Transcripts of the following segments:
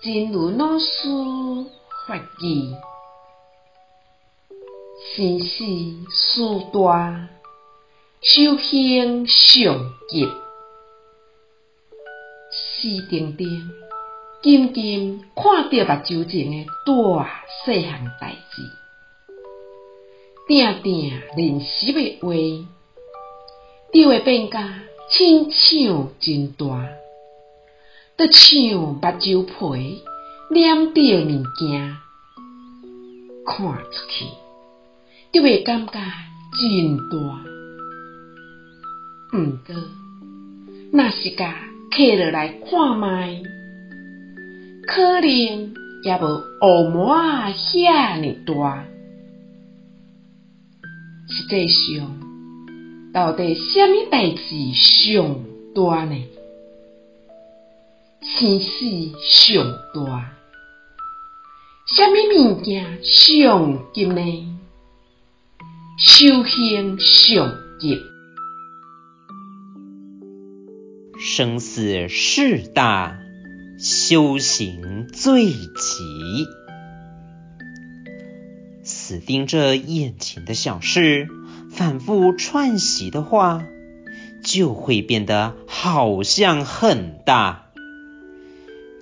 真如老师法语，生死事大，修行上急。死定定，紧紧看着目睭前的大细项代志，定定练习的话，就会变甲亲像真大，就像目睭皮黏着物件，看出去就会感觉真大。毋过，若是甲客落来看卖，可能也无恶魔仔遐尔大。实际上，到底虾米代志上大呢？生死上大，啥物物件上急呢？修行上急。生死事大，修行最急。死盯着眼前的小事，反复串习的话，就会变得好像很大，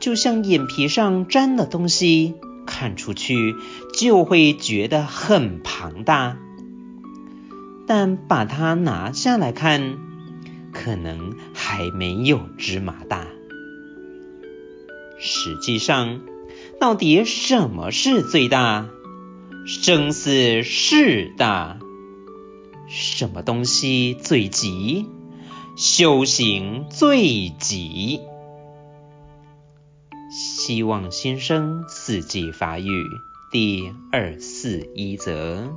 就像眼皮上沾了东西，看出去就会觉得很庞大，但把它拿下来看，可能还没有芝麻大。实际上，到底什么是最大？生死事大。什么东西最急？修行最急。希望新生四季发育第二四一则。